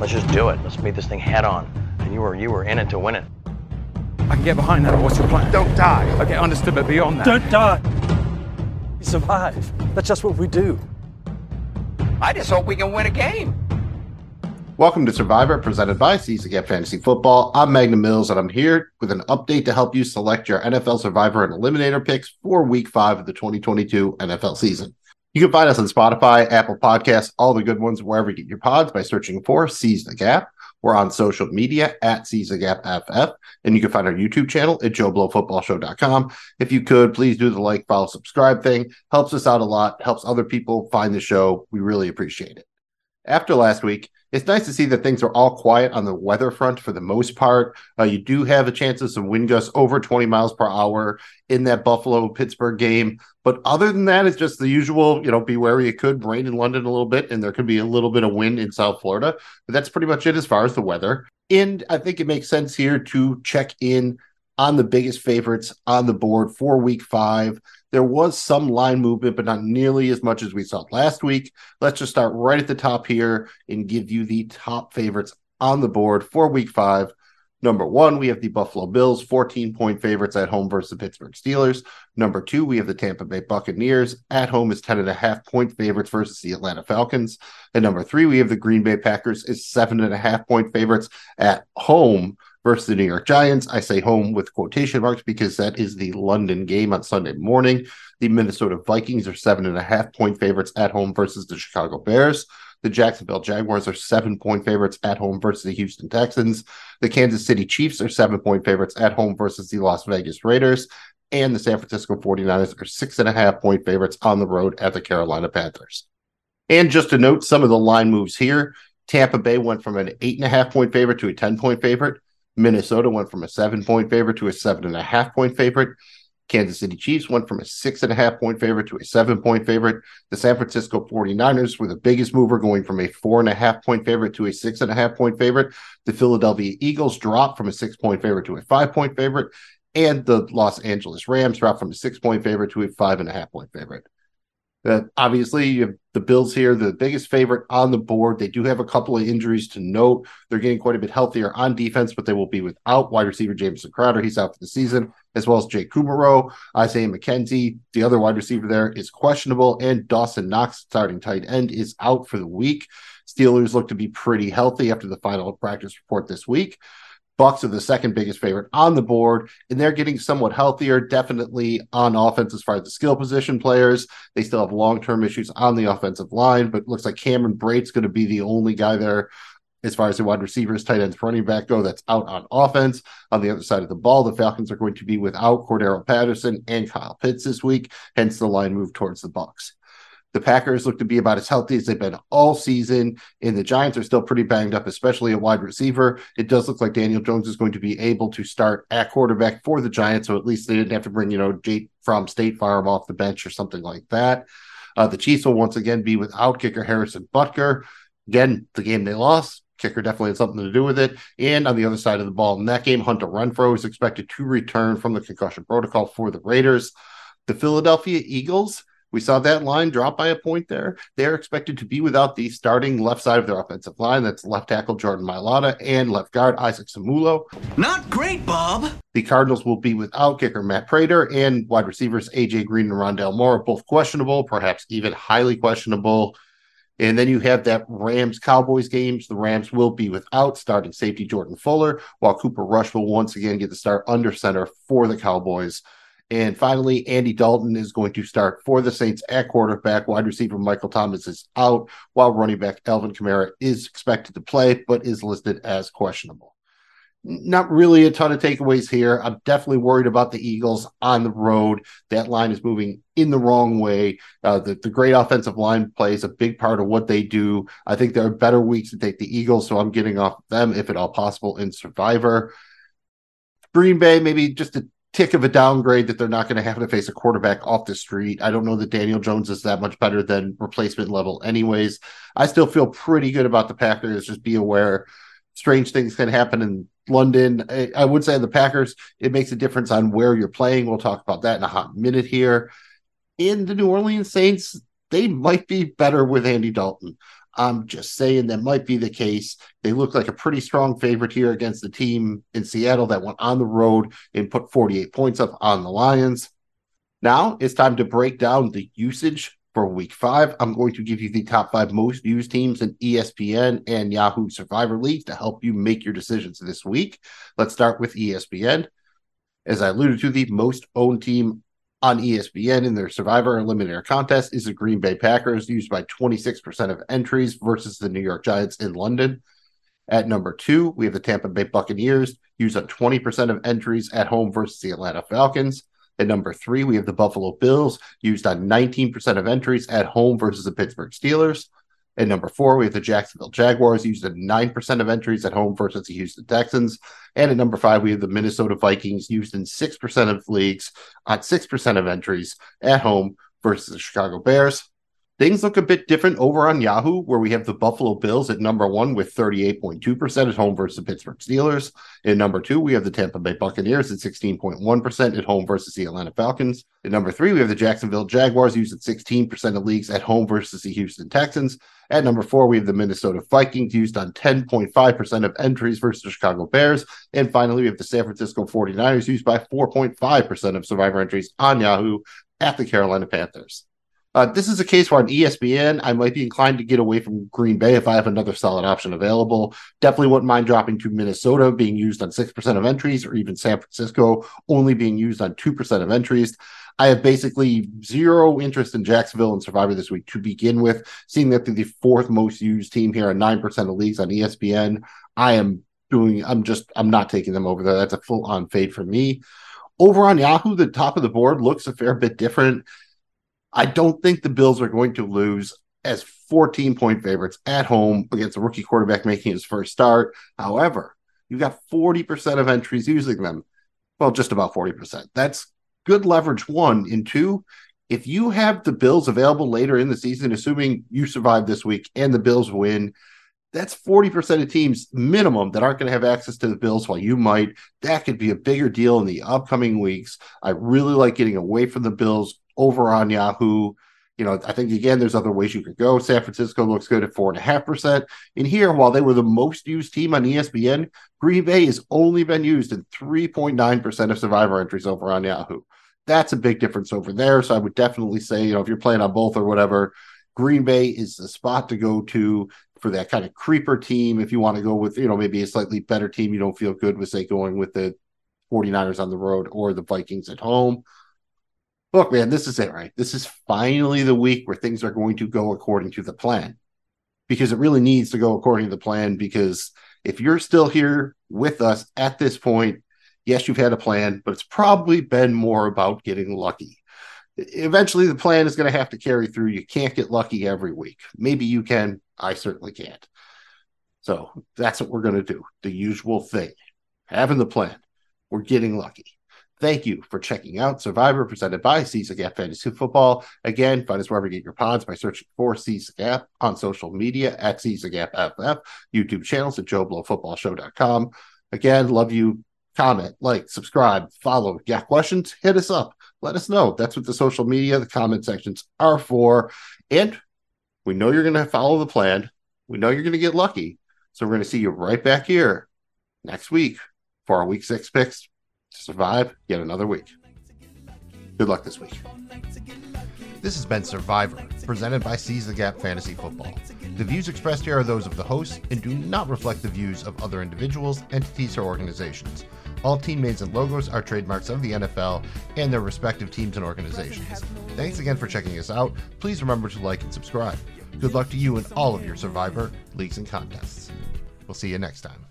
Let's just do it. Let's meet this thing head on. And you were you were in it to win it. I can get behind that. What's your plan? Don't die. Okay, understood, but beyond that. Don't die. We survive. That's just what we do. I just hope we can win a game. Welcome to Survivor, presented by Seize the Gap Fantasy Football. I'm Magnum Mills, and I'm here with an update to help you select your NFL Survivor and Eliminator picks for Week Five of the 2022 NFL season. You can find us on Spotify, Apple Podcasts, all the good ones wherever you get your pods by searching for Seize the Gap. We're on social media at Seize the Gap FF, and you can find our YouTube channel at JoeBlowFootballShow.com. If you could, please do the like, follow, subscribe thing. Helps us out a lot, helps other people find the show. We really appreciate it. After last week, it's nice to see that things are all quiet on the weather front for the most part. Uh, you do have a chance of some wind gusts over 20 miles per hour in that Buffalo Pittsburgh game. But other than that, it's just the usual, you know, be wary it could rain in London a little bit and there could be a little bit of wind in South Florida. But that's pretty much it as far as the weather. And I think it makes sense here to check in on the biggest favorites on the board for week five. There was some line movement, but not nearly as much as we saw last week. Let's just start right at the top here and give you the top favorites on the board for week five. Number one, we have the Buffalo Bills, 14 point favorites at home versus the Pittsburgh Steelers. Number two, we have the Tampa Bay Buccaneers at home as 10 and a half point favorites versus the Atlanta Falcons. And number three, we have the Green Bay Packers as seven and a half point favorites at home versus the New York Giants. I say home with quotation marks because that is the London game on Sunday morning. The Minnesota Vikings are seven and a half point favorites at home versus the Chicago Bears. The Jacksonville Jaguars are seven point favorites at home versus the Houston Texans. The Kansas City Chiefs are seven point favorites at home versus the Las Vegas Raiders. And the San Francisco 49ers are six and a half point favorites on the road at the Carolina Panthers. And just to note some of the line moves here Tampa Bay went from an eight and a half point favorite to a 10 point favorite. Minnesota went from a seven point favorite to a seven and a half point favorite. Kansas City Chiefs went from a six and a half point favorite to a seven point favorite. The San Francisco 49ers were the biggest mover, going from a four and a half point favorite to a six and a half point favorite. The Philadelphia Eagles dropped from a six point favorite to a five point favorite. And the Los Angeles Rams dropped from a six point favorite to a five and a half point favorite. Uh, obviously, you have the Bills here, the biggest favorite on the board. They do have a couple of injuries to note. They're getting quite a bit healthier on defense, but they will be without wide receiver Jameson Crowder. He's out for the season, as well as Jake Kumerow, Isaiah McKenzie. The other wide receiver there is questionable, and Dawson Knox, starting tight end, is out for the week. Steelers look to be pretty healthy after the final practice report this week. Bucks are the second biggest favorite on the board, and they're getting somewhat healthier, definitely on offense as far as the skill position players. They still have long term issues on the offensive line, but looks like Cameron Brate's going to be the only guy there as far as the wide receivers, tight ends, running back go that's out on offense. On the other side of the ball, the Falcons are going to be without Cordarrelle Patterson and Kyle Pitts this week, hence the line move towards the Bucks. The Packers look to be about as healthy as they've been all season, and the Giants are still pretty banged up, especially a wide receiver. It does look like Daniel Jones is going to be able to start at quarterback for the Giants, so at least they didn't have to bring, you know, Jake from State Farm off the bench or something like that. Uh, the Chiefs will once again be without kicker Harrison Butker. Again, the game they lost, kicker definitely had something to do with it. And on the other side of the ball, in that game, Hunter Renfrow is expected to return from the concussion protocol for the Raiders. The Philadelphia Eagles we saw that line drop by a point there. They're expected to be without the starting left side of their offensive line. That's left tackle Jordan Mailata and left guard Isaac Seumalo. Not great, Bob. The Cardinals will be without kicker Matt Prater and wide receivers AJ Green and Rondale Moore, both questionable, perhaps even highly questionable. And then you have that Rams Cowboys games. The Rams will be without starting safety Jordan Fuller, while Cooper Rush will once again get the start under center for the Cowboys. And finally, Andy Dalton is going to start for the Saints at quarterback. Wide receiver Michael Thomas is out, while running back Alvin Kamara is expected to play, but is listed as questionable. Not really a ton of takeaways here. I'm definitely worried about the Eagles on the road. That line is moving in the wrong way. Uh, the, the great offensive line plays a big part of what they do. I think there are better weeks to take the Eagles, so I'm getting off them if at all possible in Survivor. Green Bay, maybe just a tick of a downgrade that they're not going to have to face a quarterback off the street. I don't know that Daniel Jones is that much better than replacement level, anyways. I still feel pretty good about the Packers. Just be aware strange things can happen in London. I, I would say the Packers, it makes a difference on where you're playing. We'll talk about that in a hot minute here. In the New Orleans Saints, they might be better with Andy Dalton. I'm just saying that might be the case. They look like a pretty strong favorite here against the team in Seattle that went on the road and put 48 points up on the Lions. Now it's time to break down the usage for week five. I'm going to give you the top five most used teams in ESPN and Yahoo Survivor Leagues to help you make your decisions this week. Let's start with ESPN. As I alluded to, the most owned team on ESPN in their Survivor Eliminator contest is the Green Bay Packers, used by 26% of entries versus the New York Giants in London. At number two, we have the Tampa Bay Buccaneers, used on 20% of entries at home versus the Atlanta Falcons. At number three, we have the Buffalo Bills, used on 19% of entries at home versus the Pittsburgh Steelers. At number four, we have the Jacksonville Jaguars, used at 9% of entries at home versus the Houston Texans. And at number five, we have the Minnesota Vikings, used in 6% of leagues on 6% of entries at home versus the Chicago Bears. Things look a bit different over on Yahoo, where we have the Buffalo Bills at number one with 38.2% at home versus the Pittsburgh Steelers. In number two, we have the Tampa Bay Buccaneers at 16.1% at home versus the Atlanta Falcons. In number three, we have the Jacksonville Jaguars used at 16% of leagues at home versus the Houston Texans. At number four, we have the Minnesota Vikings used on 10.5% of entries versus the Chicago Bears. And finally, we have the San Francisco 49ers used by 4.5% of survivor entries on Yahoo at the Carolina Panthers. Uh, this is a case where on ESPN, I might be inclined to get away from Green Bay if I have another solid option available. Definitely wouldn't mind dropping to Minnesota being used on 6% of entries, or even San Francisco only being used on 2% of entries. I have basically zero interest in Jacksonville and Survivor this week to begin with, seeing that they're the fourth most used team here on 9% of leagues on ESPN. I am doing, I'm just, I'm not taking them over there. That's a full on fade for me. Over on Yahoo, the top of the board looks a fair bit different. I don't think the Bills are going to lose as 14 point favorites at home against a rookie quarterback making his first start. However, you've got 40% of entries using them. Well, just about 40%. That's good leverage, one. And two, if you have the Bills available later in the season, assuming you survive this week and the Bills win, that's 40% of teams minimum that aren't going to have access to the Bills while you might. That could be a bigger deal in the upcoming weeks. I really like getting away from the Bills over on Yahoo. You know, I think again, there's other ways you could go. San Francisco looks good at four and a half percent. In here, while they were the most used team on ESPN, Green Bay has only been used in 3.9% of survivor entries over on Yahoo. That's a big difference over there. So I would definitely say, you know, if you're playing on both or whatever, Green Bay is the spot to go to for that kind of creeper team. If you want to go with, you know, maybe a slightly better team, you don't feel good with, say, going with the 49ers on the road or the Vikings at home look, man, this is it, right? This is finally the week where things are going to go according to the plan because it really needs to go according to the plan. Because if you're still here with us at this point, yes, you've had a plan, but it's probably been more about getting lucky. Eventually, the plan is going to have to carry through. You can't get lucky every week. Maybe you can. I certainly can't. So that's what we're going to do. The usual thing having the plan. We're getting lucky. Thank you for checking out Survivor presented by Cisa Fantasy Football. Again, find us wherever you get your pods by searching for Seize the Gap on social media at Seize the Gap YouTube channels at JoeBlowFootballShow.com. Again, love you. Comment, like, subscribe, follow. Got questions? Hit us up. Let us know. That's what the social media, the comment sections are for. And we know you're going to follow the plan. We know you're going to get lucky. So we're going to see you right back here next week for our week six picks to survive yet another week. Good luck this week. This has been Survivor, presented by Seize the Gap Fantasy Football. The views expressed here are those of the hosts and do not reflect the views of other individuals, entities, or organizations. All team names and logos are trademarks of the NFL and their respective teams and organizations. Thanks again for checking us out. Please remember to like and subscribe. Good luck to you in all of your Survivor leagues and contests. We'll see you next time.